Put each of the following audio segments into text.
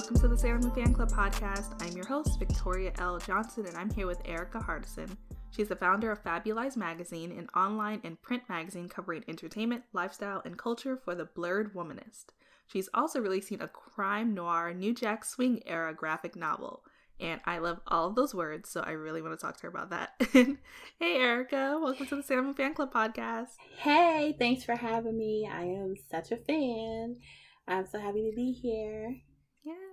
Welcome to the Sailor Moon Fan Club podcast. I'm your host, Victoria L. Johnson, and I'm here with Erica Hardison. She's the founder of Fabulize Magazine, an online and print magazine covering entertainment, lifestyle, and culture for the blerd womanist. She's also releasing a crime noir New Jack Swing era graphic novel. And I love all of those words, so I really want to talk to her about that. hey, Erica, welcome to the Sailor Moon Fan Club podcast. Hey, thanks for having me. I am such a fan. I'm so happy to be here.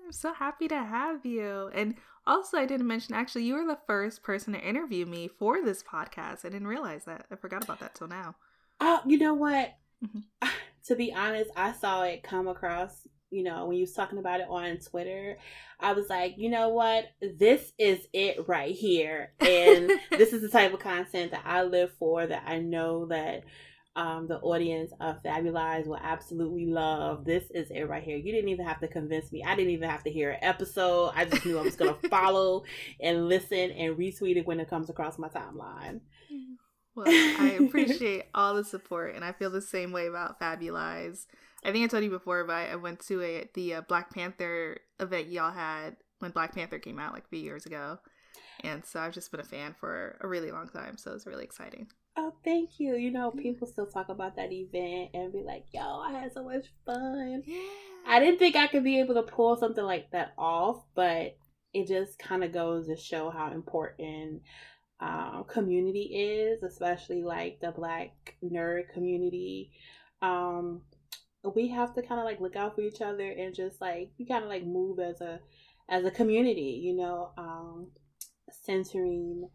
I'm so happy to have you. And also, I didn't mention actually, you were the first person to interview me for this podcast. I didn't realize that. I forgot about that till now. Oh, you know what? Mm-hmm. To be honest, I saw it come across you know, when you was talking about it on Twitter, I was like, you know what? This is it right here. And this is the type of content that I live for that I know that um, the audience of Fabulize will absolutely love. This is it right here. You didn't even have to convince me. I didn't even have to hear an episode. I just knew I was going to follow and listen and retweet it when it comes across my timeline. Well, I appreciate all the support, and I feel the same way about Fabulize. I think I told you before, but I went to a the uh, Black Panther event y'all had when Black Panther came out like a few years ago, and so I've just been a fan for a really long time. So it's really exciting. Oh, thank you. You know, people still talk about that event and be like, "Yo, I had so much fun." Yeah. I didn't think I could be able to pull something like that off, but it just kind of goes to show how important uh, community is, especially like the Black nerd community. Um, we have to kind of like look out for each other and just like we kind of like move as a as a community you know um centering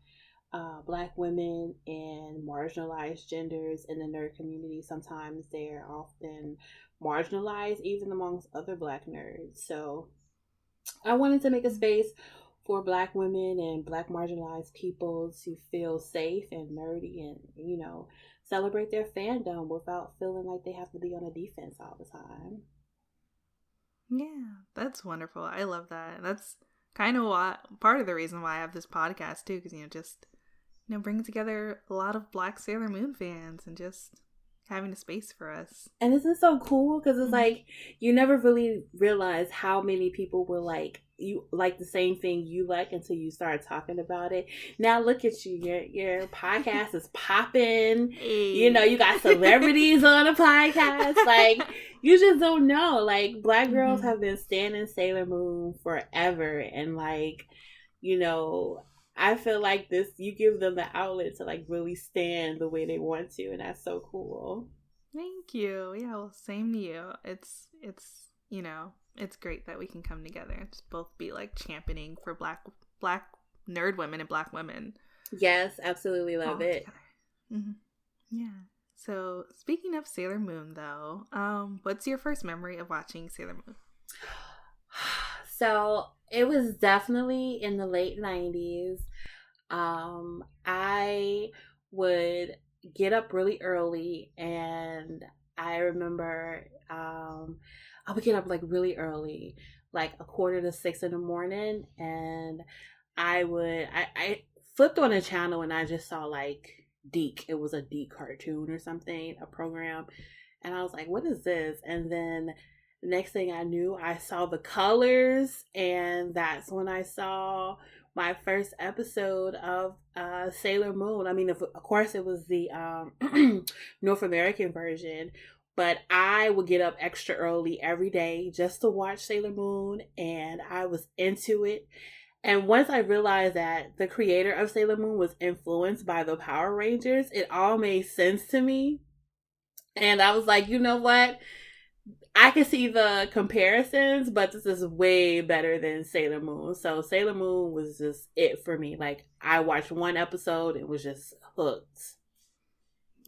uh, black women and marginalized genders in the nerd community sometimes they're often marginalized even amongst other black nerds so i wanted to make a space for black women and black marginalized people to feel safe and nerdy and you know celebrate their fandom without feeling like they have to be on a defense all the time. Yeah, that's wonderful. I love that. That's kind of what part of the reason why I have this podcast too, because you know, just you know, bringing together a lot of Black Sailor Moon fans and just having a space for us. And this isn't so cool? Because it's mm-hmm. like you never really realize how many people will like you like the same thing you like until you start talking about it. Now look at you, your your podcast is popping. Hey. You know, you got celebrities on a podcast. Like you just don't know. Like black girls mm-hmm. have been standing Sailor Moon forever, and like you know. I feel like this you give them the outlet to like really stand the way they want to and that's so cool. Thank you. Yeah, well same to you. It's it's you know, it's great that we can come together and just both be like championing for black black nerd women and black women. Yes, absolutely love it. Mm-hmm. Yeah. So speaking of Sailor Moon, though, um, what's your first memory of watching Sailor Moon? So it was definitely in the late '90s. Um, I would get up really early, and I remember um, I would get up like really early, like a quarter to six in the morning, and I would I, I flipped on a channel and I just saw like DiC. It was a DiC cartoon or something, a program, and I was like, "What is this?" And then next thing I knew, I saw the colors, and that's when I saw my first episode of uh, Sailor Moon. I mean, of, of course, it was the um, North American version, but I would get up extra early every day just to watch Sailor Moon, and I was into it. And once I realized that the creator of Sailor Moon was influenced by the Power Rangers, it all made sense to me. And I was like, you know what? I can see the comparisons, but this is way better than Sailor Moon. So Sailor Moon was just it for me. Like I watched one episode and was just hooked.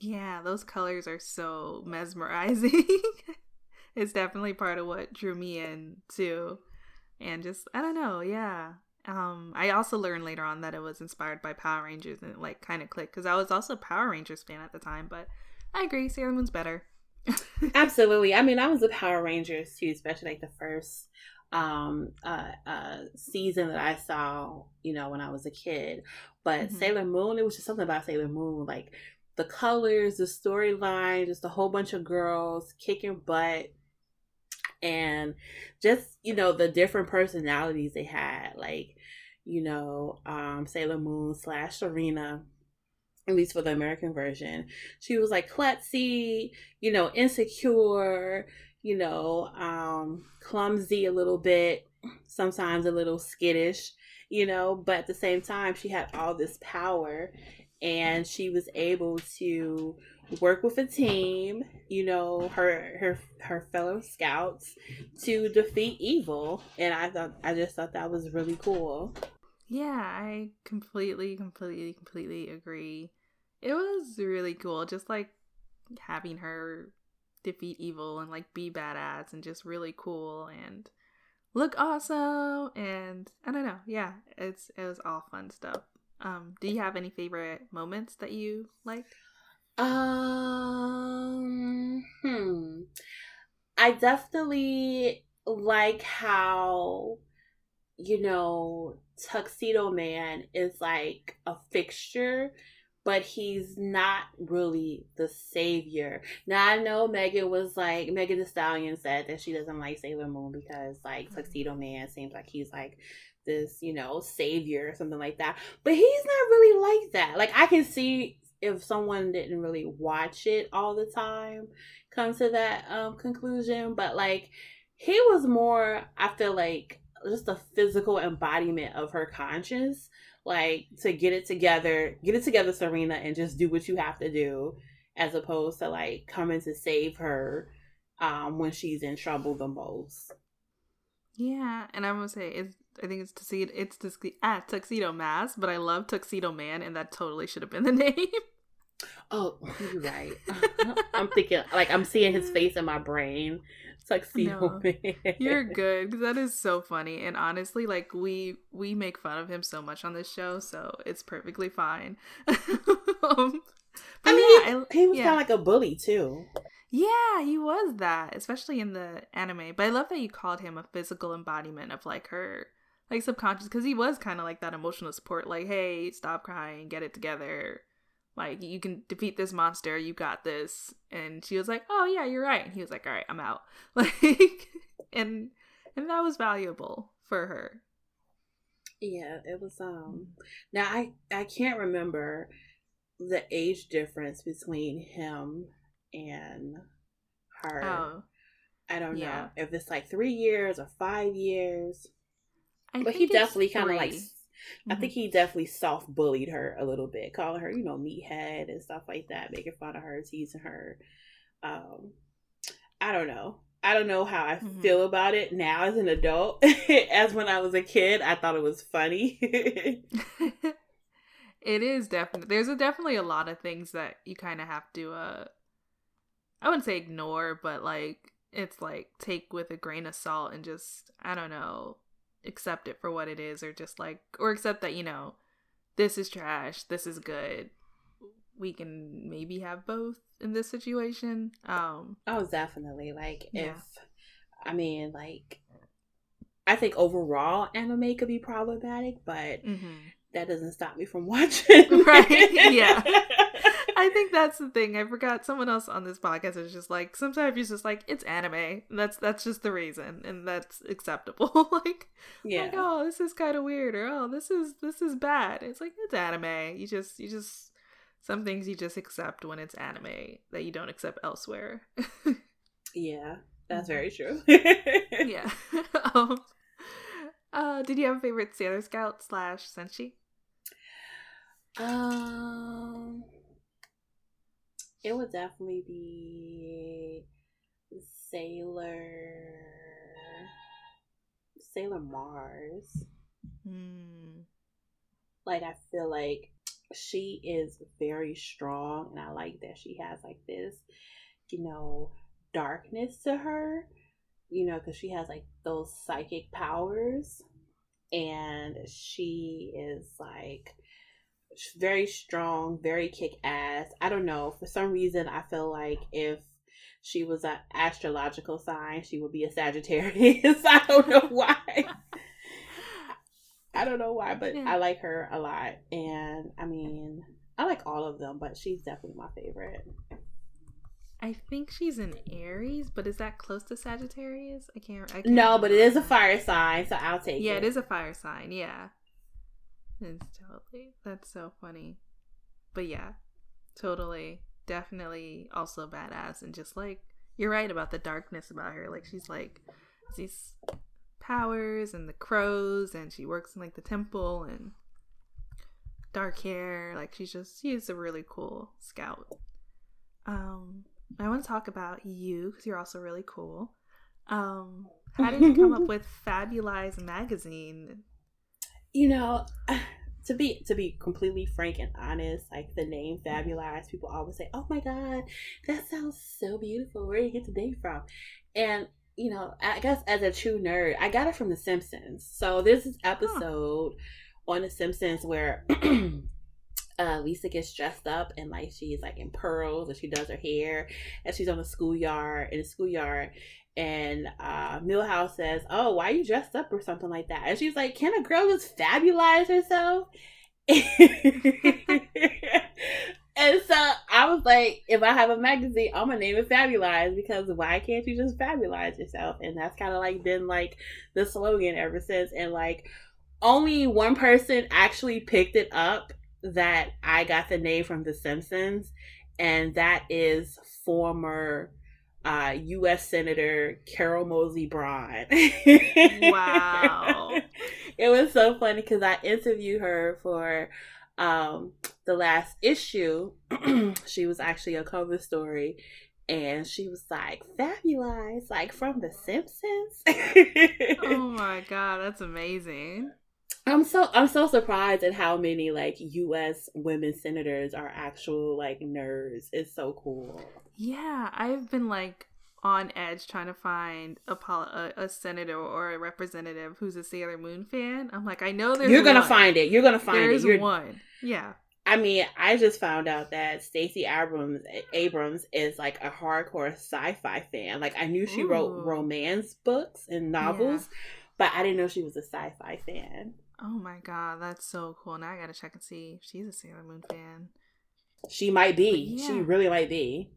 Yeah, those colors are so mesmerizing. it's definitely part of what drew me in too. And just I don't know, yeah. Um I also learned later on that it was inspired by Power Rangers and it like kind of clicked cuz I was also a Power Rangers fan at the time, but I agree Sailor Moon's better. Absolutely. I mean, I was a Power Rangers too, especially like the first um uh uh season that I saw, you know, when I was a kid. But mm-hmm. Sailor Moon, it was just something about Sailor Moon like the colors, the storyline, just a whole bunch of girls kicking butt. and just you know the different personalities they had like you know um sailor moon slash serena at least for the american version she was like klutzy you know insecure you know um clumsy a little bit sometimes a little skittish you know but at the same time she had all this power and she was able to work with a team, you know, her her her fellow scouts to defeat evil. And I thought I just thought that was really cool. Yeah, I completely, completely, completely agree. It was really cool, just like having her defeat evil and like be badass and just really cool and look awesome and I don't know, yeah, it's it was all fun stuff. Um, do you have any favorite moments that you liked? Um, hmm. I definitely like how, you know, Tuxedo Man is like a fixture, but he's not really the savior. Now I know Megan was like Megan Thee Stallion said that she doesn't like Sailor Moon because like mm-hmm. Tuxedo Man seems like he's like this, you know, savior or something like that. But he's not really like that. Like I can see if someone didn't really watch it all the time come to that um, conclusion but like he was more i feel like just a physical embodiment of her conscience like to get it together get it together serena and just do what you have to do as opposed to like coming to save her um when she's in trouble the most yeah and i would say it's I think it's tuxedo. It's tuxedo, ah, tuxedo mask, but I love tuxedo man, and that totally should have been the name. Oh, you're right. I'm thinking like I'm seeing his face in my brain. Tuxedo no, You're good because that is so funny, and honestly, like we we make fun of him so much on this show, so it's perfectly fine. um, I mean, yeah, I, he was yeah. kind of like a bully too. Yeah, he was that, especially in the anime. But I love that you called him a physical embodiment of like her, like subconscious, because he was kind of like that emotional support, like, hey, stop crying, get it together like you can defeat this monster. You got this. And she was like oh yeah you're right. And he was like all right i'm out. Like and and that was valuable for her. Yeah it was um now i i can't remember the age difference between him and her. Oh, i don't yeah. know if it's like three years or five years I but he definitely kind of like Mm-hmm. I think he definitely soft bullied her a little bit, calling her, you know, meathead and stuff like that, making fun of her, teasing her. Um, I don't know. I don't know how I mm-hmm. feel about it now as an adult. as when I was a kid, I thought it was funny. it is definitely there's a, definitely a lot of things that you kind of have to uh I wouldn't say ignore, but like it's like take with a grain of salt and just I don't know accept it for what it is or just like or accept that you know this is trash this is good. We can maybe have both in this situation. Um oh definitely. Like yeah. if i mean like i think overall anime could be problematic but mm-hmm. that doesn't stop me from watching right. yeah I think that's the thing. I forgot someone else on this podcast is just like sometimes it's just like it's anime. That's that's just the reason, and that's acceptable. like, yeah, like, oh, this is kind of weird, or oh, this is this is bad. It's like it's anime. You just you just some things you just accept when it's anime that you don't accept elsewhere. yeah, that's very true. yeah. um, uh, did you have a favorite Sailor Scout slash Senshi? Um, it would definitely be Sailor Sailor Mars. Mm. Like I feel like she is very strong and I like that she has like this, you know, darkness to her, you know, because she has like those psychic powers and she is like very strong, very kick ass. I don't know. For some reason, I feel like if she was an astrological sign, she would be a Sagittarius. I don't know why. I don't know why, but yeah. I like her a lot. And I mean, I like all of them, but she's definitely my favorite. I think she's an Aries, but is that close to Sagittarius? I can't. I can't no, but it is a fire sign, so I'll take Yeah, it. it is a fire sign. Yeah, it's totally. That's so funny. But yeah, totally, definitely, also badass, and just like you're right about the darkness about her. Like she's like these powers and the crows, and she works in like the temple and dark hair. Like she's just she's a really cool scout. Um, I want to talk about you because you're also really cool. Um, how did you come up with Fabulize magazine? You know, to be to be completely frank and honest, like the name Fabulize, people always say, "Oh my god, that sounds so beautiful. Where do you get the name from?" And you know, I guess as a true nerd, I got it from The Simpsons. So this is episode on The Simpsons where. Uh, Lisa gets dressed up and like she's like in pearls and she does her hair and she's on the schoolyard in the schoolyard and uh Milhouse says, "Oh, why are you dressed up or something like that?" And she's like, "Can a girl just fabulize herself?" and so I was like, "If I have a magazine, I'm gonna name it Fabulize because why can't you just fabulize yourself?" And that's kind of like been like the slogan ever since. And like, only one person actually picked it up that I got the name from The Simpsons, and that is former uh, U.S. Senator Carol Moseley Braun. Wow. it was so funny because I interviewed her for um, the last issue. she was actually a cover story. And she was like, fabulous, like from The Simpsons. oh my god, that's amazing. I'm so I'm so surprised at how many like U.S. women senators are actual like nerds. It's so cool. Yeah, I've been like on edge trying to find a, a, a senator or a representative who's a Sailor Moon fan. I'm like, I know there's You're gonna one. find it. You're gonna find There's it. You're, one. Yeah. I mean, I just found out that Stacey Abrams Abrams is like a hardcore sci-fi fan. Like I knew she wrote romance books and novels, but I didn't know she was a sci-fi fan. Oh my god, that's so cool. Now I gotta check and see if she's a Sailor Moon fan. She might be. Yeah. She really might be.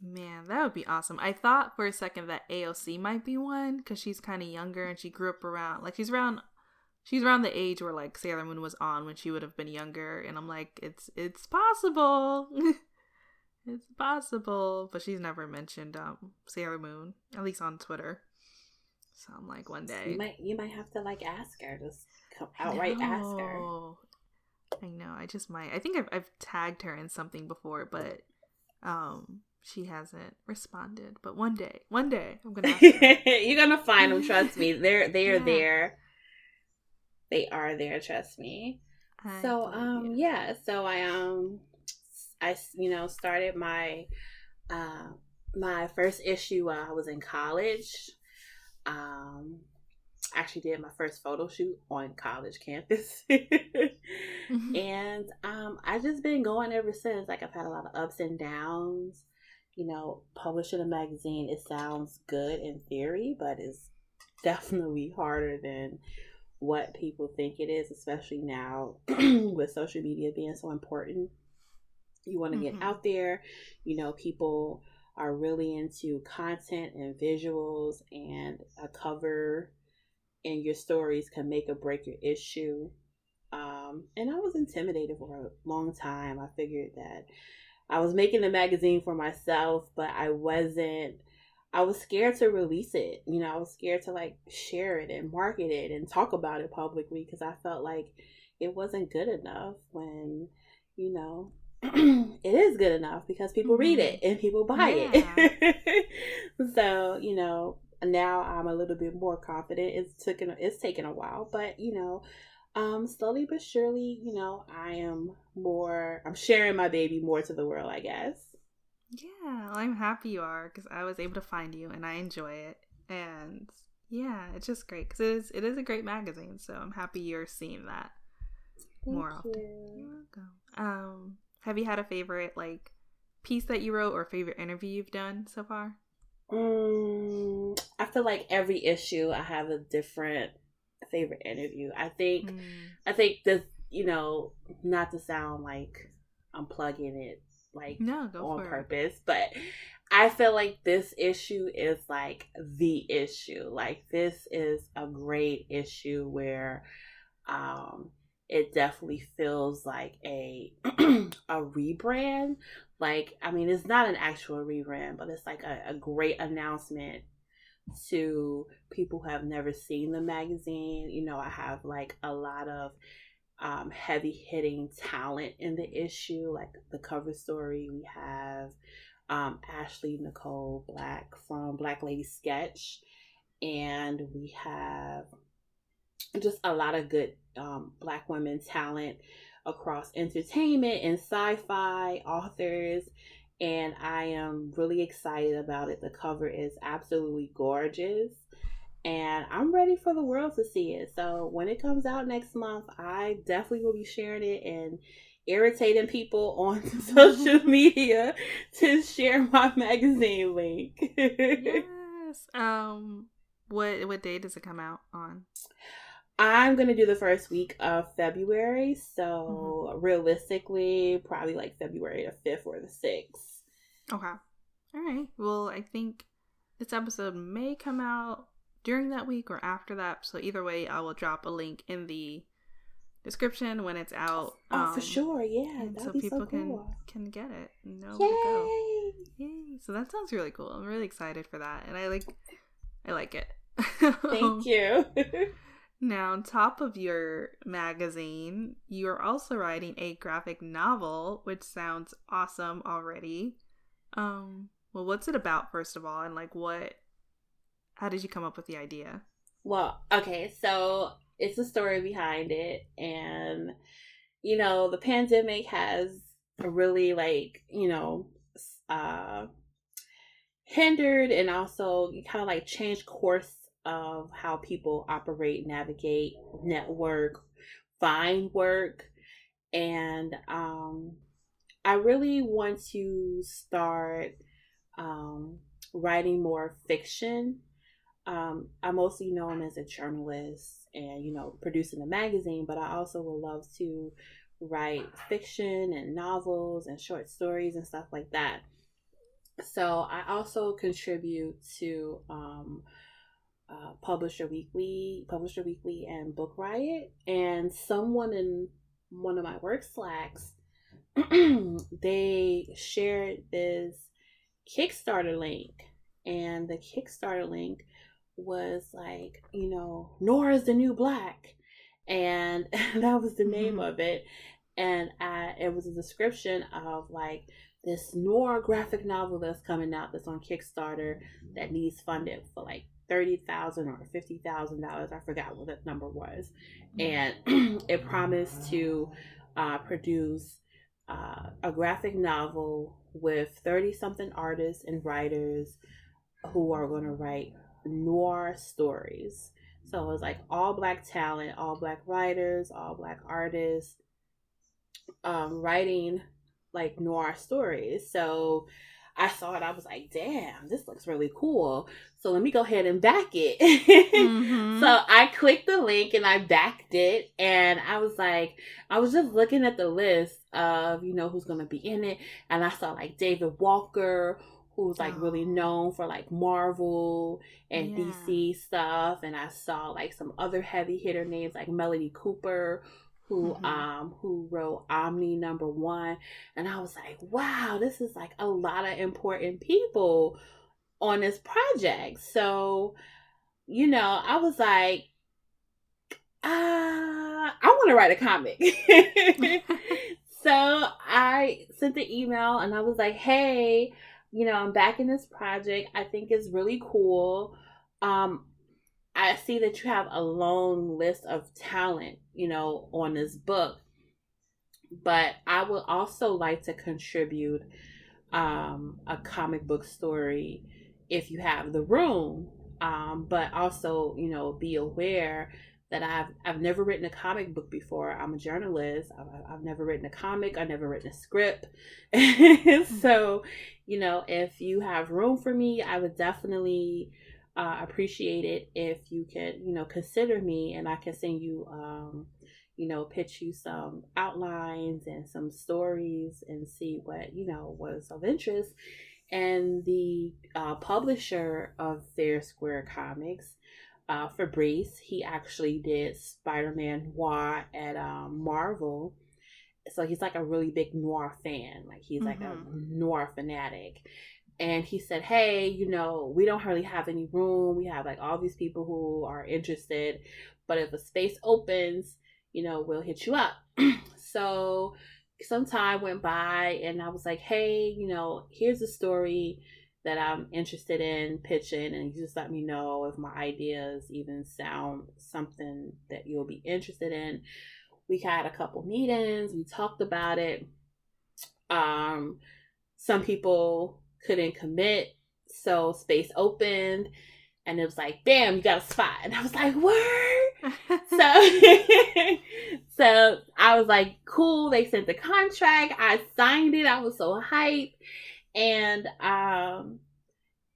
Man, that would be awesome. I thought for a second that AOC might be one because she's kind of younger and she grew up around like she's around she's around the age where like Sailor Moon was on when she would have been younger, and I'm like, it's it's possible, it's possible, but she's never mentioned um Sailor Moon at least on Twitter. So I'm like, one day, You might you might have to like ask her. Just outright ask her. I know. I just might. I think I've I've tagged her in something before, but um, she hasn't responded. But one day, one day, I'm gonna. Ask her. You're gonna find them. Trust me. They're they are Yeah. there. They are there. Trust me. I so um you. yeah. So I um I you know started my uh my first issue while I was in college. Um, actually did my first photo shoot on college campus. Mhm. and um I've just been going ever since. Like I've had a lot of ups and downs. You know, publishing a magazine, it sounds good in theory, but it's definitely harder than what people think it is, especially now with social media being so important. You want to Mhm. get out there, you know, people are really into content and visuals, and a cover and your stories can make or break your issue. Um, and I was intimidated for a long time. I figured that I was making the magazine for myself, but I wasn't. I was scared to release it. You know, I was scared to like share it and market it and talk about it publicly because I felt like it wasn't good enough when, you know, it is good enough because people read it and people buy it. so, you know, now I'm a little bit more confident. It's taken it's taken a while, but you know, um slowly but surely, you know, I am more I'm sharing my baby more to the world, I guess. Yeah, well, I'm happy you are because I was able to find you and I enjoy it. And yeah, it's just great because it is it is a great magazine. So I'm happy you're seeing that more Thank often. You're welcome. Um, have you had a favorite like piece that you wrote or favorite interview you've done so far? Mm, I feel like every issue I have a different favorite interview. I think Mm, I think this, you know, not to sound like I'm plugging it like no, go on purpose, but I feel like this issue is like the issue. Like this is a great issue where um it definitely feels like a a rebrand. Like I mean it's not an actual rebrand, but it's like a, a great announcement to people who have never seen the magazine. You know, I have like a lot of um, heavy hitting talent in the issue, like the cover story. We have um, Ashley Nicole Black from Black Lady Sketch, and we have just a lot of good um, Black women talent across entertainment and sci fi authors. And I am really excited about it. The cover is absolutely gorgeous and I'm ready for the world to see it. So when it comes out next month, I definitely will be sharing it and irritating people on social media to share my magazine link. yes. Um what what day does it come out on? I'm gonna do the first week of February, so mm-hmm. realistically, probably like February the fifth or the sixth. Okay. All right. Well, I think this episode may come out during that week or after that. So either way, I will drop a link in the description when it's out. Oh, um, for sure, yeah. so people so cool. can can get it. know Yay! go. Yay! So that sounds really cool. I'm really excited for that, and I like I like it. Thank you. now, on top of your magazine, you are also writing a graphic novel, which sounds awesome already. Um, well, what's it about, first of all, and like what how did you come up with the idea? Well, okay, so it's a story behind it, and you know, the pandemic has really like you know uh hindered and also kind of like changed course of how people operate, navigate, network, find work, and um, I really want to start um, writing more fiction um, I'm mostly known as a journalist and, you know, producing a magazine, but I also would love to write fiction and novels and short stories and stuff like that. So I also contribute to um, uh, Publisher Weekly, Publisher Weekly, and Book Riot. And someone in one of my work slacks, they shared this Kickstarter link, and the Kickstarter link was like, you know, Noir is the new black. And that was the name mm-hmm. of it. And I, it was a description of like this Nora graphic novel that's coming out that's on Kickstarter that needs funded for like thirty thousand or fifty thousand dollars. I forgot what that number was, and it promised to uh, produce uh, a graphic novel with thirty something artists and writers who are going to write noir stories. So it was like all black talent, all black writers, all black artists, um, writing like noir stories. So I saw it, I was like, damn, this looks really cool. So let me go ahead and back it. mm-hmm. So I clicked the link and I backed it. And I was like, I was just looking at the list of, you know, who's going to be in it. And I saw like David Walker, who's like oh. really known for like Marvel and yeah. DC stuff. And I saw like some other heavy hitter names like Melody Cooper, who mm-hmm. um who wrote Omni number one. And I was like, wow, this is like a lot of important people on this project. So, you know, I was like, uh, I want to write a comic. so I sent the email and I was like, hey, you know, I'm back in this project. I think it's really cool. Um, I see that you have a long list of talent, you know, on this book. But I would also like to contribute um, a comic book story if you have the room. Um, but also, you know, be aware that I've I've never written a comic book before. I'm a journalist. I've, I've never written a comic. I've never written a script. so, you know, if you have room for me, I would definitely uh, appreciate it if you could, you know, consider me, and I can send you, um, you know, pitch you some outlines and some stories and see what, you know, was of interest. And the uh, publisher of Fair Square Comics, uh, Fabrice, he actually did Spider Man Noir at um, Marvel. So he's like a really big noir fan. Like he's mm-hmm. like a mm-hmm. noir fanatic and he said, "Hey, you know, we don't really have any room. We have like all these people who are interested, but if a space opens, you know, we'll hit you up." so some time went by, and I was like, "Hey, you know, here's a story that I'm interested in pitching, and you just let me know if my ideas even sound something that you'll be interested in." We had a couple meetings. We talked about it. Um, some people couldn't commit. So space opened and it was like, bam, you got a spot. And I was like, word. so so I was like, cool. They sent the contract. I signed it. I was so hyped. And um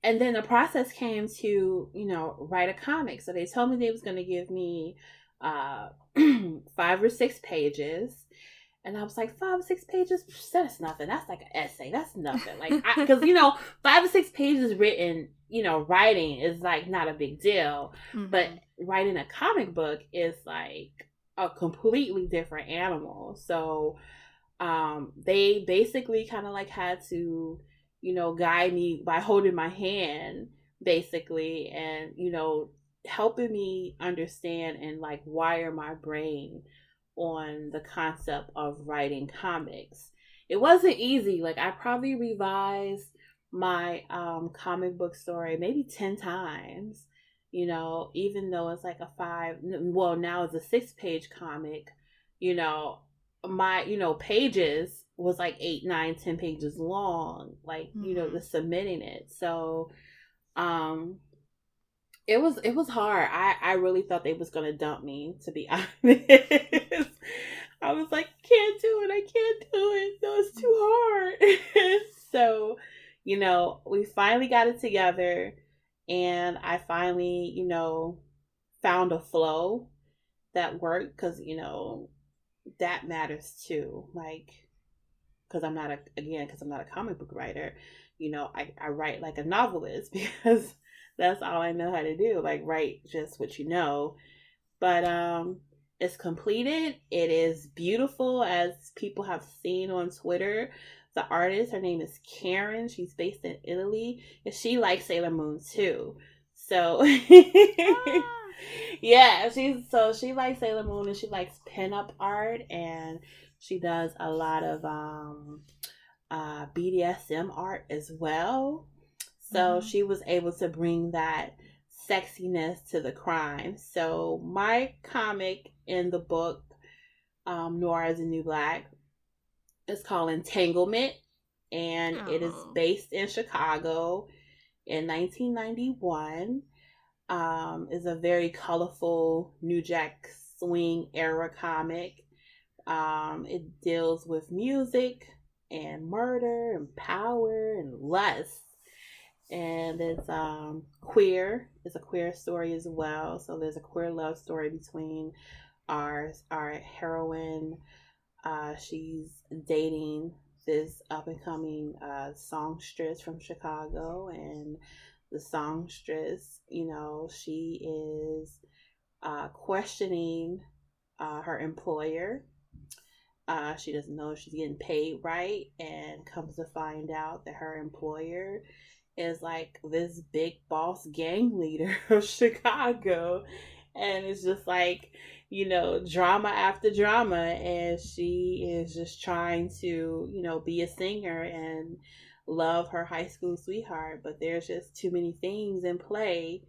and then the process came to, you know, write a comic. So they told me they was gonna give me uh five or six pages and I was like, five or six pages? That's nothing. That's like an essay. That's nothing. Like, because, you know, five or six pages written, you know, writing is like not a big deal. Mm-hmm. But writing a comic book is like a completely different animal. So um, they basically kind of like had to, you know, guide me by holding my hand, basically, and, you know, helping me understand and like wire my brain on the concept of writing comics. It wasn't easy. Like I probably revised my um, comic book story maybe 10 times, you know, even though it's like a five, well, now it's a six page comic, you know, my, you know, pages was like eight, nine, ten pages long, like, mm-hmm. you know, mm-hmm. the submitting it. So, um, it was it was hard. I I really thought they was gonna dump me. To be honest, I was like, can't do it. I can't do it. No, it's too hard. so, you know, we finally got it together, and I finally, you know, found a flow that worked because you know that matters too. Like, because I'm not a again because I'm not a comic book writer. You know, I I write like a novelist because that's all I know how to do. Like write just what you know. But um it's completed. It is beautiful as people have seen on Twitter. The artist, her name is Karen. She's based in Italy. And she likes Sailor Moon too. So ah. yeah, she's so she likes Sailor Moon and she likes pinup art and she does a lot of um uh BDSM art as well. So mm-hmm. she was able to bring that sexiness to the crime. So my comic in the book, um, Noir is a New Black, is called Entanglement, and oh. it is oh. based in Chicago in 1991. Um, is a very colorful New Jack Swing era comic. Um, it deals with music and murder and power and lust and it's um queer. It's a queer story as well. So there's a queer love story between our our heroine. Uh, she's dating this up and coming uh, songstress from Chicago, and the songstress, you know, she is uh, questioning uh, her employer. Uh, she doesn't know if she's getting paid right, and comes to find out that her employer is like this big boss gang leader of Chicago. And it's just like, you know, drama after drama. And she is just trying to, you know, be a singer and love her high school sweetheart. But there's just too many things in play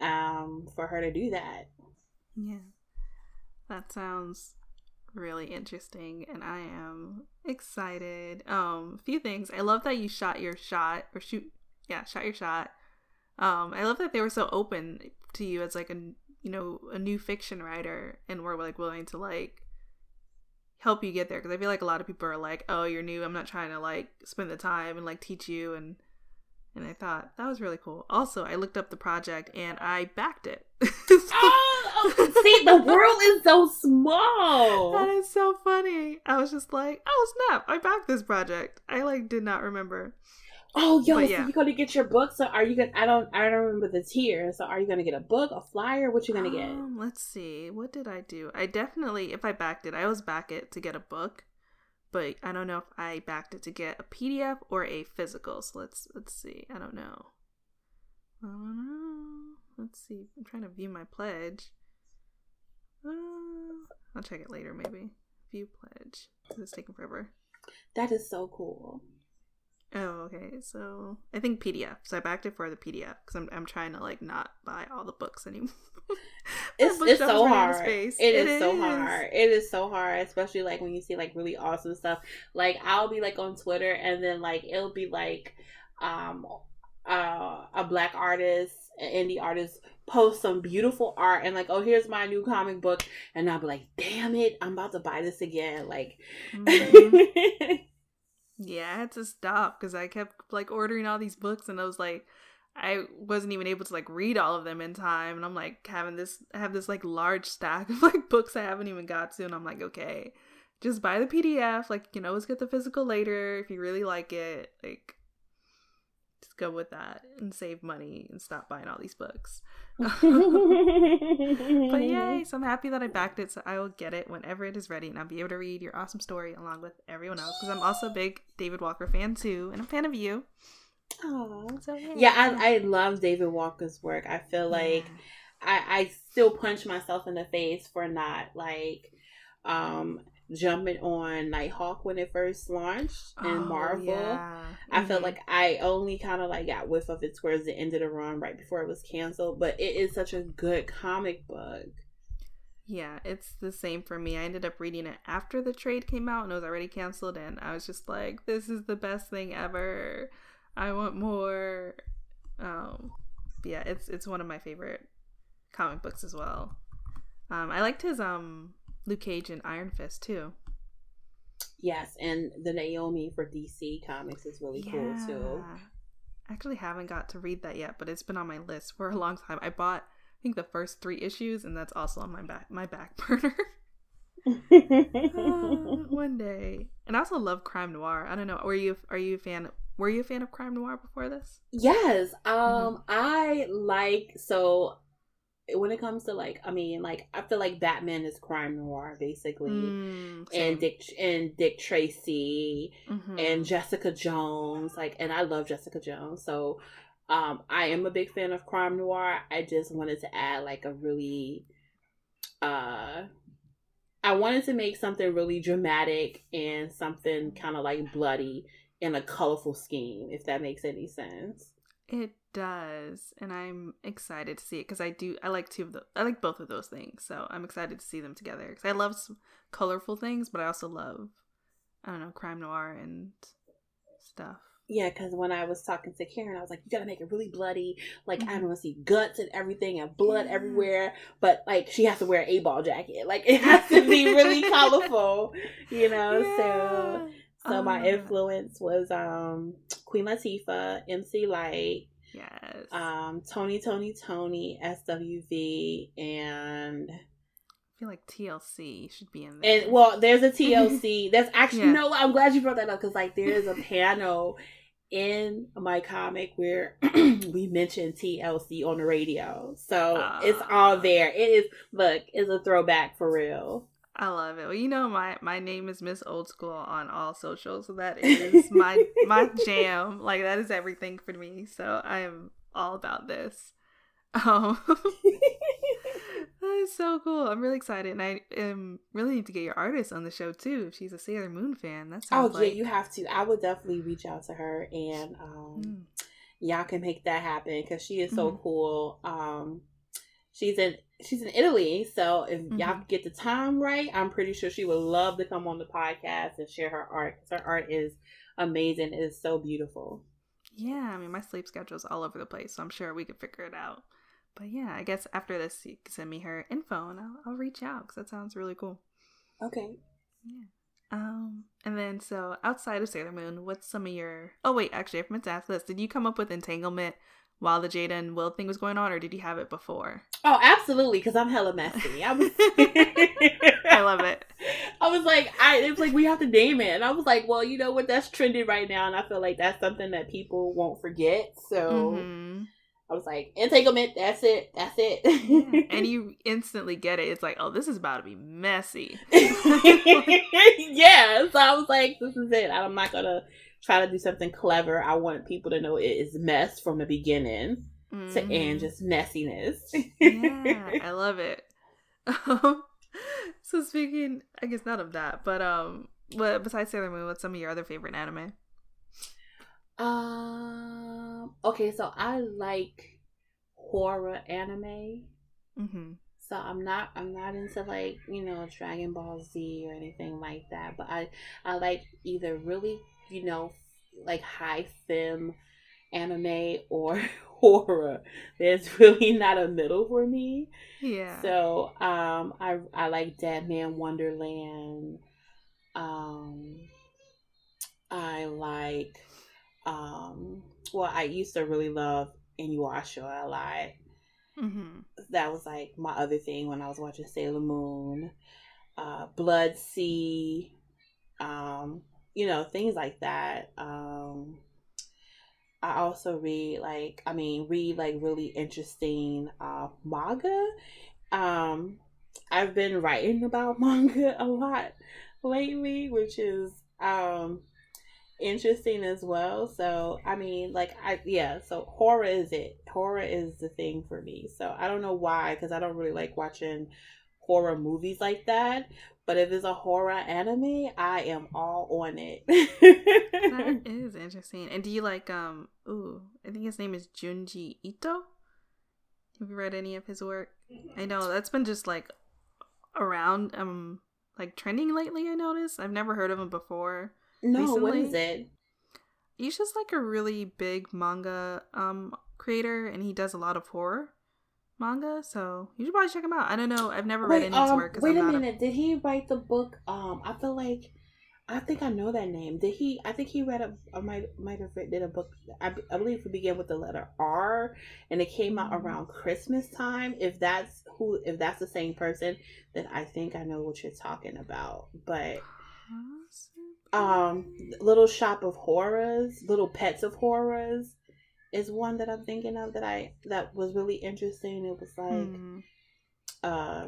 um, for her to do that. Yeah. That sounds really interesting and I am excited. Um a few things. I love that you shot your shot or shoot yeah, shot your shot. Um, I love that they were so open to you as like a you know a new fiction writer and were like willing to like help you get there because I feel like a lot of people are like, oh, you're new. I'm not trying to like spend the time and like teach you and And I thought that was really cool. Also, I looked up the project and I backed it. oh, oh, see, the world is so small. That is so funny. I was just like, oh snap! I backed this project. I like did not remember. Oh, yo, so yeah. you're gonna get your book. So are you gonna? I don't. I don't remember the tier. So are you gonna get a book, a flyer? What you gonna get? Um, let's see. What did I do? I definitely, if I backed it, I always back it to get a book, but I don't know if I backed it to get a PDF or a physical. So let's let's see. I don't know. I don't know. Let's see. I'm trying to view my pledge. Uh, I'll check it later, maybe. View pledge. It's taking forever. That is so cool. Oh, okay. So I think PDF. So I backed it for the PDF because I'm I'm trying to like not buy all the books anymore. it's it's so hard. It, it is, is so hard. It is so hard, especially like when you see like really awesome stuff. Like I'll be like on Twitter and then like it'll be like um uh a black artist, an indie artist post some beautiful art and like, oh, here's my new comic book, and I'll be like, damn it, I'm about to buy this again. Like. Mm-hmm. Yeah, I had to stop because I kept like ordering all these books and I was like, I wasn't even able to like read all of them in time. And I'm like having this, I have this like large stack of like books I haven't even got to. And I'm like, okay, just buy the PDF. Like, you can always get the physical later if you really like it. Like, just go with that and save money and stop buying all these books. but yay, so I'm happy that I backed it, so I will get it whenever it is ready, and I'll be able to read your awesome story along with everyone else. Because I'm also a big David Walker fan too, and I'm a fan of you. Oh, so, yeah, yeah I, I love David Walker's work. I feel like yeah. I, I still punch myself in the face for not like um jumping on Nighthawk when it first launched in oh, Marvel. Yeah. I mm-hmm. felt like I only kind of like got whiff of it towards the end of the run right before it was canceled, but it is such a good comic book. Yeah, it's the same for me. I ended up reading it after the trade came out and it was already canceled and I was just like, this is the best thing ever. I want more. Um yeah, it's it's one of my favorite comic books as well. Um I liked his um Luke Cage and Iron Fist too. Yes, and the Naomi for DC Comics is really yeah. cool too. I actually haven't got to read that yet, but it's been on my list for a long time. I bought I think the first three issues, and that's also on my back my back burner. uh, one day, and I also love crime noir. I don't know. Were you are you a fan? Were you a fan of crime noir before this? Yes. Um, mm-hmm. I like so when it comes to like I mean like I feel like Batman is crime noir basically. Mm, and Dick and Dick Tracy mm-hmm. and Jessica Jones like and I love Jessica Jones. So um I am a big fan of crime noir. I just wanted to add like a really uh I wanted to make something really dramatic and something kind of like bloody in a colorful scheme if that makes any sense it does, and I'm excited to see it because I do. I like two of the. I like both of those things, so I'm excited to see them together. Because I love some colorful things, but I also love, I don't know, crime noir and stuff. Yeah, because when I was talking to Karen, I was like, "You gotta make it really bloody. Like, mm-hmm. I want to see guts and everything, and blood yeah. everywhere. But like, she has to wear a ball jacket. Like, it has to be really colorful, you know. Yeah. So so my oh, influence was um Queen Latifah, MC Lyte, yes, um Tony Toni Toné, SWV, and I feel like TLC should be in there. And well, there's a TLC. That's actually yeah. no. I'm glad you brought that up because like there is a panel in my comic where we mentioned TLC on the radio, so uh, it's all there. It is look, it's a throwback for real. I love it. Well, you know my my name is Miss Old School on all socials, so that is my my jam. Like that is everything for me. So I am all about this. Um, that is so cool. I'm really excited, and I am really need to get your artist on the show too. If she's a Sailor Moon fan, that's oh yeah, like... you have to. I would definitely reach out to her, and um, mm. y'all can make that happen because she is so mm-hmm. cool. Um, she's in she's in Italy, so if mm-hmm. y'all get the time right, I'm pretty sure she would love to come on the podcast and share her art. because Her art is amazing. It is so beautiful. Yeah, I mean my sleep schedule is all over the place, so I'm sure we could figure it out. But yeah, I guess after this, you can send me her info and I'll, I'll reach out because that sounds really cool. Okay. Yeah. Um, and then so outside of Sailor Moon, what's some of your? Oh wait, actually, I meant to ask this. Did you come up with entanglement while the Jada and Will thing was going on, or did you have it before? Oh, absolutely, because I'm hella messy. I was. I love it. I was like, I it was like we have to name it, and I was like, well, you know what? That's trending right now, and I feel like that's something that people won't forget. So. Mm-hmm. I was like, entanglement, that's it, that's it. yeah. And you instantly get it. It's like, oh, this is about to be messy. yeah. So I was like, this is it. I'm not gonna try to do something clever. I want people to know it is mess from the beginning mm-hmm. to end, just messiness. yeah, I love it. so speaking, I guess not of that, but um, what besides Sailor Moon, what's some of your other favorite anime? Um. Okay, so I like horror anime. Mm-hmm. So I'm not I'm not into like you know Dragon Ball Z or anything like that. But I I like either really you know like high fem anime or horror. There's really not a middle for me. Yeah. So um I I like Deadman Wonderland. Um I like um well i used to really love inuyasha a lot mm-hmm. that was like my other thing when i was watching sailor moon uh Blood-C um you know things like that um i also read like i mean read like really interesting uh manga um i've been writing about manga a lot lately which is um interesting as well. So I mean, like I yeah. So horror is it. Horror is the thing for me. So I don't know why, because I don't really like watching horror movies like that. But if it's a horror anime, I am all on it. that is interesting. And do you like um? Ooh, I think his name is Junji Ito. Have you read any of his work? I know that's been just like around um like trending lately. I noticed. I've never heard of him before. No, recently. what is it? He's just like a really big manga um creator, and he does a lot of horror manga. So you should probably check him out. I don't know. I've never wait, read any um, of his work. Wait I'm a minute. A... Did he write the book? Um, I feel like. I think I know that name. Did he? I think he read a might might have read, did a book. I, I believe it began with the letter R, and it came out mm-hmm. around Christmas time. If that's who, if that's the same person, then I think I know what you're talking about. But um little shop of horrors little pets of horrors is one that i'm thinking of that i that was really interesting. It was like mm. uh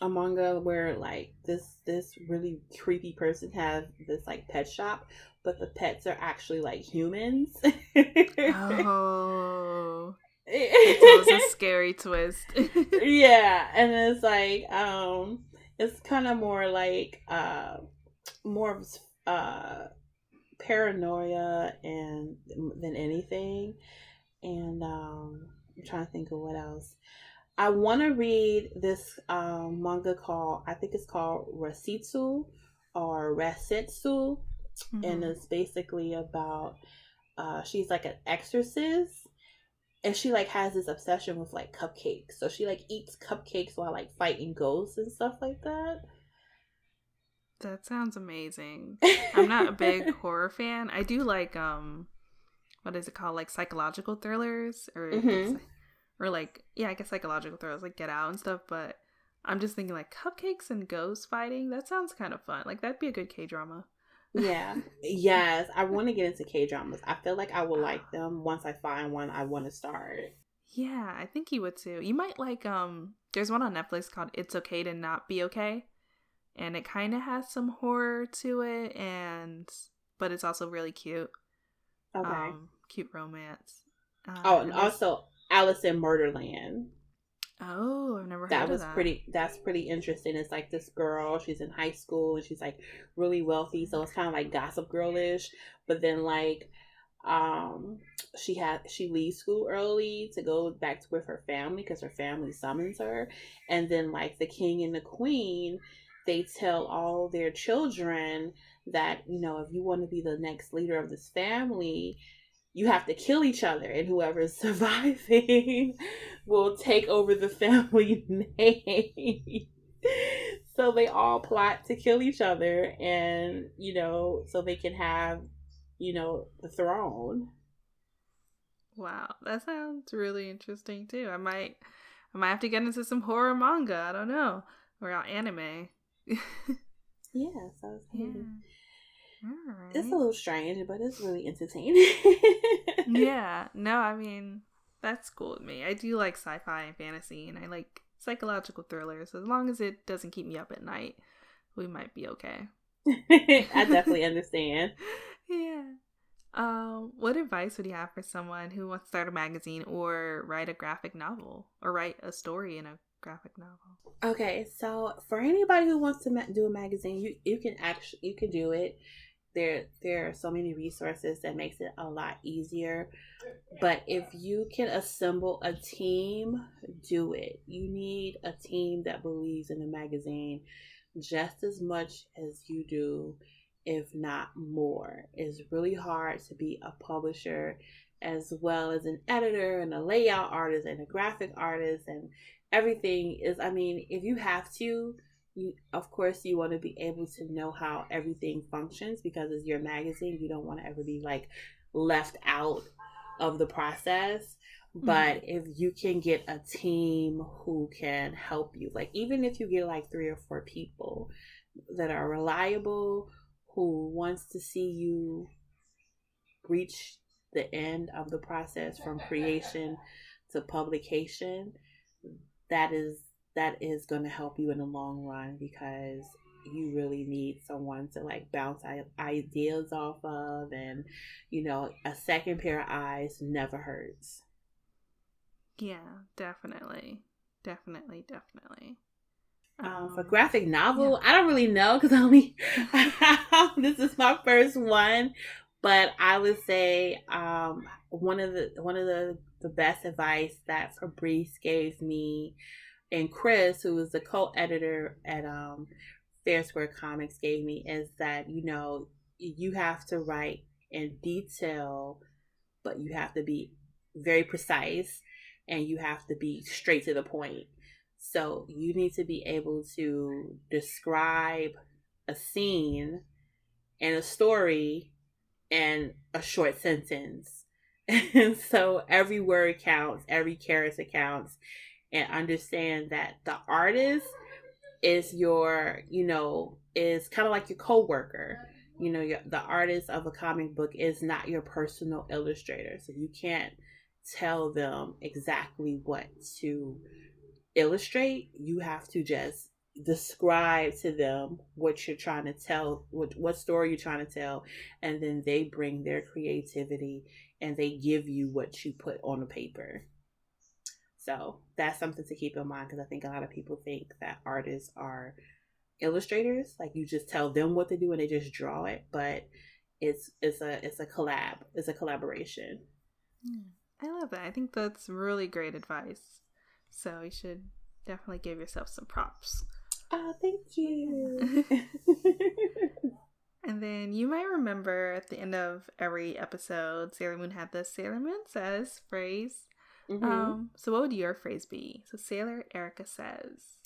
a manga where like this this really creepy person has this like pet shop but the pets are actually like humans. Oh. It was a scary twist. Yeah and it's like um it's kind of more like uh more of uh, paranoia and than anything. And um, I'm trying to think of what else. I want to read this um, manga called I think it's called Rasitsu or Rasetsu, mm-hmm. and it's basically about uh, she's like an exorcist and she like has this obsession with like cupcakes so she like eats cupcakes while like fighting ghosts and stuff like that that sounds amazing. I'm not a big horror fan. I do like um what is it called? Like psychological thrillers or mm-hmm. or like yeah, I guess psychological thrillers like Get Out and stuff, but I'm just thinking like cupcakes and ghosts fighting. That sounds kind of fun. Like that'd be a good K drama. yeah. Yes. I want to get into K dramas. I feel like I will like them once I find one I want to start. Yeah, I think you would too. You might like um there's one on Netflix called It's Okay to Not Be Okay and it kind of has some horror to it and but it's also really cute. Okay. Um, cute romance. Uh, oh and also alice in murderland oh i've never that was that. pretty that's pretty interesting. It's like this girl she's in high school and she's like really wealthy so it's kind of like gossip girlish but then like um she had she leaves school early to go back to with her family because her family summons her and then like the king and the queen they tell all their children that, you know, if you want to be the next leader of this family, you have to kill each other, and whoever is surviving will take over the family name. so they all plot to kill each other and, you know, so they can have, you know, the throne. Wow, that sounds really interesting too. I might I might have to get into some horror manga, I don't know. Or anime. yeah. Right. It's a little strange, but it's really entertaining. yeah, no, I mean, that's cool with me. I do like sci fi and fantasy, and I like psychological thrillers. As long as it doesn't keep me up at night, we might be okay. I definitely understand. yeah. Um, what advice would you have for someone who wants to start a magazine or write a graphic novel or write a story in a graphic novel? Okay, so for anybody who wants to ma- do a magazine, you you can actually you can do it. There there are so many resources that makes it a lot easier. But if you can assemble a team do it. You need a team that believes in the magazine just as much as you do if not more. It's really hard to be a publisher as well as an editor and a layout artist and a graphic artist and everything is i mean if you have to you of course you want to be able to know how everything functions because it's your magazine you don't want to ever be like left out of the process mm-hmm. but if you can get a team who can help you like even if you get like three or four people that are reliable who wants to see you reach the end of the process from creation to publication that is that is going to help you in the long run because you really need someone to like bounce ideas off of and you know a second pair of eyes never hurts. Yeah definitely. Definitely definitely. Um, um, for graphic novel yeah. i don't really know because i only this is my first one but i would say um, one of the one of the the best advice that fabrice gave me and Chris, who is the co-editor at um, Fair Square Comics, gave me is that you know you have to write in detail, but you have to be very precise and you have to be straight to the point. So you need to be able to describe a scene and a story in a short sentence. And so every word counts, every character counts, and understand that the artist is your, you know, is kind of like your co-worker. You know, your, the artist of a comic book is not your personal illustrator. So you can't tell them exactly what to illustrate. You have to just describe to them what you're trying to tell, what, what story you're trying to tell, and then they bring their creativity and they give you what you put on the paper. So that's something to keep in mind because I think a lot of people think that artists are illustrators, like you just tell them what to do and they just draw it, but it's it's a it's a collab, it's a collaboration. I love that. I think that's really great advice. So you should definitely give yourself some props. Oh, thank you. and then you might remember at the end of every episode, Sailor Moon had the Sailor Moon says phrase. Mm-hmm. Um, so what would your phrase be? So Sailor Erica says.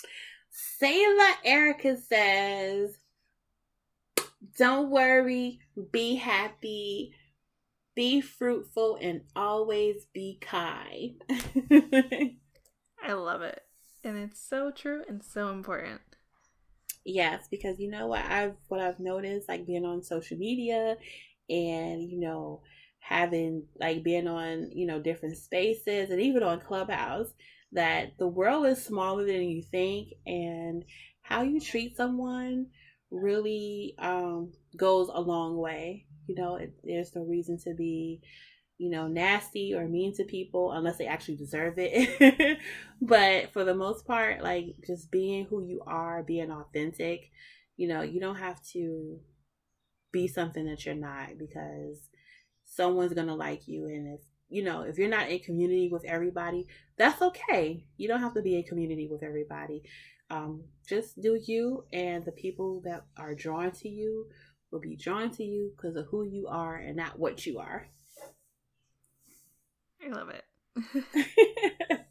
Sailor Erica says, Don't worry, be happy, be fruitful, and always be kind. I love it. And it's so true and so important. Yes, because you know what I've what I've noticed, like being on social media and you know, having like being on you know different spaces and even on clubhouse that the world is smaller than you think and how you treat someone really um, goes a long way. You know it, there's no reason to be you know nasty or mean to people unless they actually deserve it. But for the most part like just being who you are being authentic you know you don't have to be something that you're not because someone's gonna like you. And if you know if you're not in community with everybody that's okay. You don't have to be in community with everybody. Um, just do you and the people that are drawn to you will be drawn to you because of who you are and not what you are i love it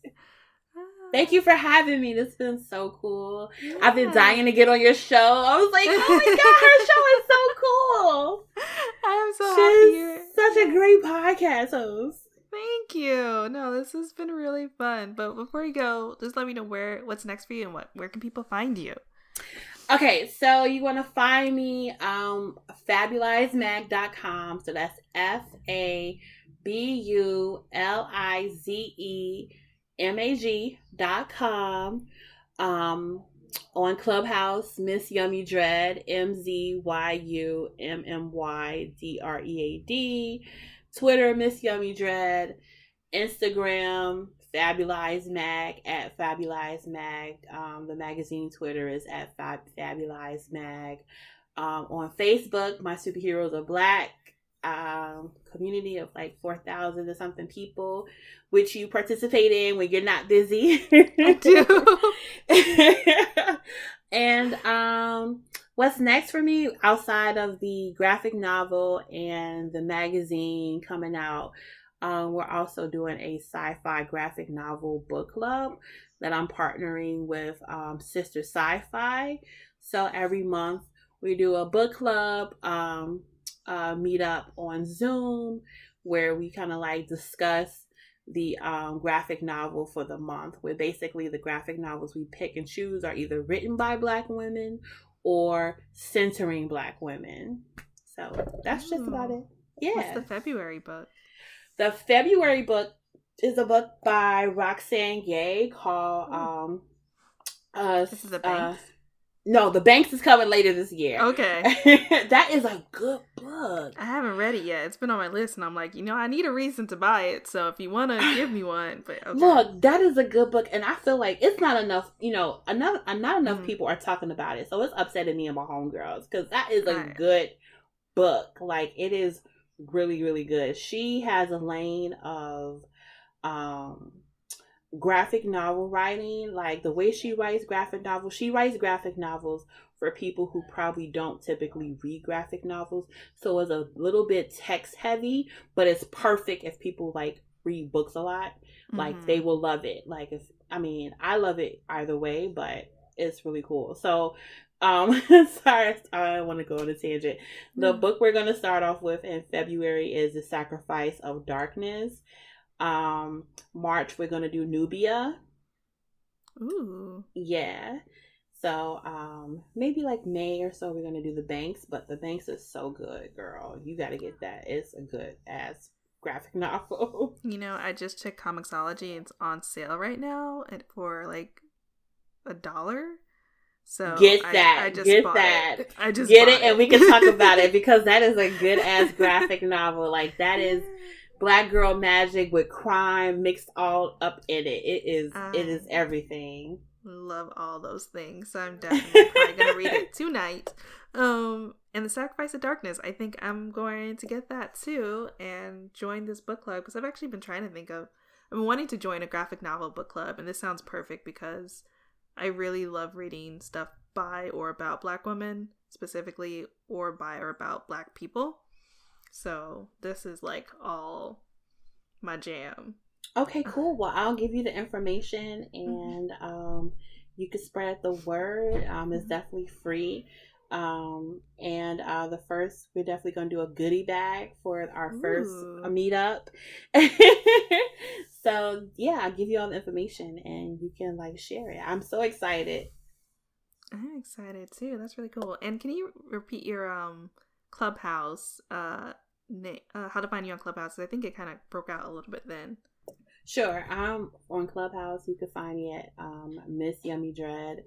Thank you for having me. This has been so cool. Yeah. I've been dying to get on your show. I was like, oh my god, her show is so cool. I am so She's happy. Such a great podcast host. Thank you. No, this has been really fun. But before you go, just let me know where what's next for you and what where can people find you? Okay, so you want to find me um fabulizemag.com. So that's F A B U L I Z E M A G dot com. Um on Clubhouse, Miss Yummy Dread, M Z Y U M M Y D R E A D. Twitter, Miss Yummy Dread. Instagram, Fabulize Mag at Fabulize Mag. Um, the magazine Twitter is at Fab- Fabulize Mag. Um, on Facebook, my superheroes are black. Um, community of like 4,000 or something people, which you participate in when you're not busy. I do. and um, what's next for me outside of the graphic novel and the magazine coming out? Um, we're also doing a sci-fi graphic novel book club that I'm partnering with um, Sister Sci-Fi. So every month we do a book club um, uh, meet up on Zoom where we kind of like discuss the um, graphic novel for the month. Where basically the graphic novels we pick and choose are either written by Black women or centering Black women. So that's just about it. Yeah. What's the February book? The February book is a book by Roxane Gay called um uh, this is the Banks. Uh, no, the Banks is coming later this year. Okay. that is a good book. I haven't read it yet. It's been on my list and I'm like, you know, I need a reason to buy it. So if you want to give me one, but okay. Look, that is a good book and I feel like it's not enough, you know, enough not enough mm. people are talking about it. So it's upsetting me and my homegirls cuz that is a right. good book. Like it is really really good. She has a lane of um graphic novel writing, like the way she writes graphic novels. She writes graphic novels for people who probably don't typically read graphic novels. So it's a little bit text heavy, but it's perfect if people like read books a lot. Like mm-hmm. they will love it. Like if I mean, I love it either way, but it's really cool. So um, sorry, I want to go on a tangent. The mm. book we're going to start off with in February is The Sacrifice of Darkness. Um, March, we're to do Nubia. Ooh. Yeah. So, um, maybe like May or so, we're to do The Banks, but The Banks is so good, girl. You got to get that. It's a good ass graphic novel. You know, I just checked Comixology. It's on sale right now and for like a dollar. So get that, I, I get that. It. I just get it, it, and we can talk about it because that is a good ass graphic novel. Like that is black girl magic with crime mixed all up in it. It is I it is everything. Love all those things. So I'm definitely probably gonna read it tonight. Um, and the Sacrifice of Darkness. I think I'm going to get that too and join this book club because I've actually been trying to think of. I'm wanting to join a graphic novel book club, and this sounds perfect because I really love reading stuff by or about black women, specifically, or by or about black people. So this is like all my jam. Okay, cool. Well, I'll give you the information and mm-hmm. um, you can spread the word. Um, it's mm-hmm. definitely free. Um, and uh, the first, we're definitely going to do a goodie bag for our Ooh. first uh, meetup. so, yeah, I'll give you all the information and you can like share it. I'm so excited. I'm excited too. That's really cool. And can you repeat your um clubhouse uh, uh how to find you on clubhouse? I think it kind of broke out a little bit then. Sure. I'm on Clubhouse. You can find me at um, Miss Yummy Dread,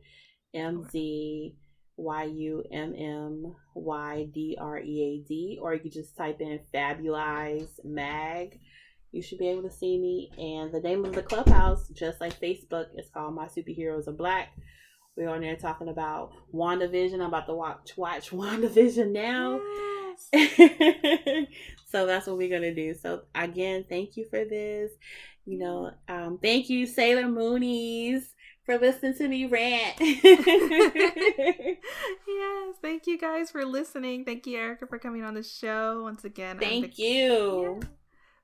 M Z Y U M M Y D R E A D, or you can just type in Fabulize Mag. You should be able to see me. And the name of the clubhouse, just like Facebook, is called My Superheroes Are Black. We're on there talking about WandaVision. I'm about to watch watch WandaVision now. Yes. so that's what we're gonna do. So again, thank you for this. You know, um, thank you, Sailor Moonies for listening to me rant. yes, thank you guys for listening. Thank you, Erica, for coming on the show once again. Thank you. Yeah.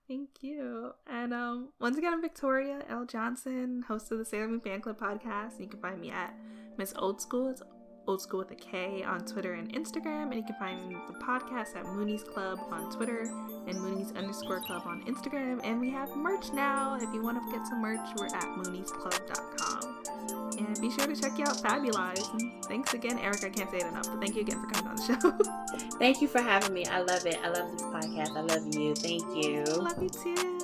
Thank you. And um, once again, I'm Victoria L. Johnson, host of the Sailor Moon Fan Club podcast. You can find me at Miss Old School. It's Old School with a K on Twitter and Instagram. And you can find the podcast at Moonies Club on Twitter and Moonies underscore club on Instagram. And we have merch now. If you want to get some merch, we're at mooniesclub.com. And be sure to check out Fabulize. And thanks again, Eric. I can't say it enough, but thank you again for coming on the show. Thank you for having me. I love it. I love this podcast. I love you. Thank you. Love you too.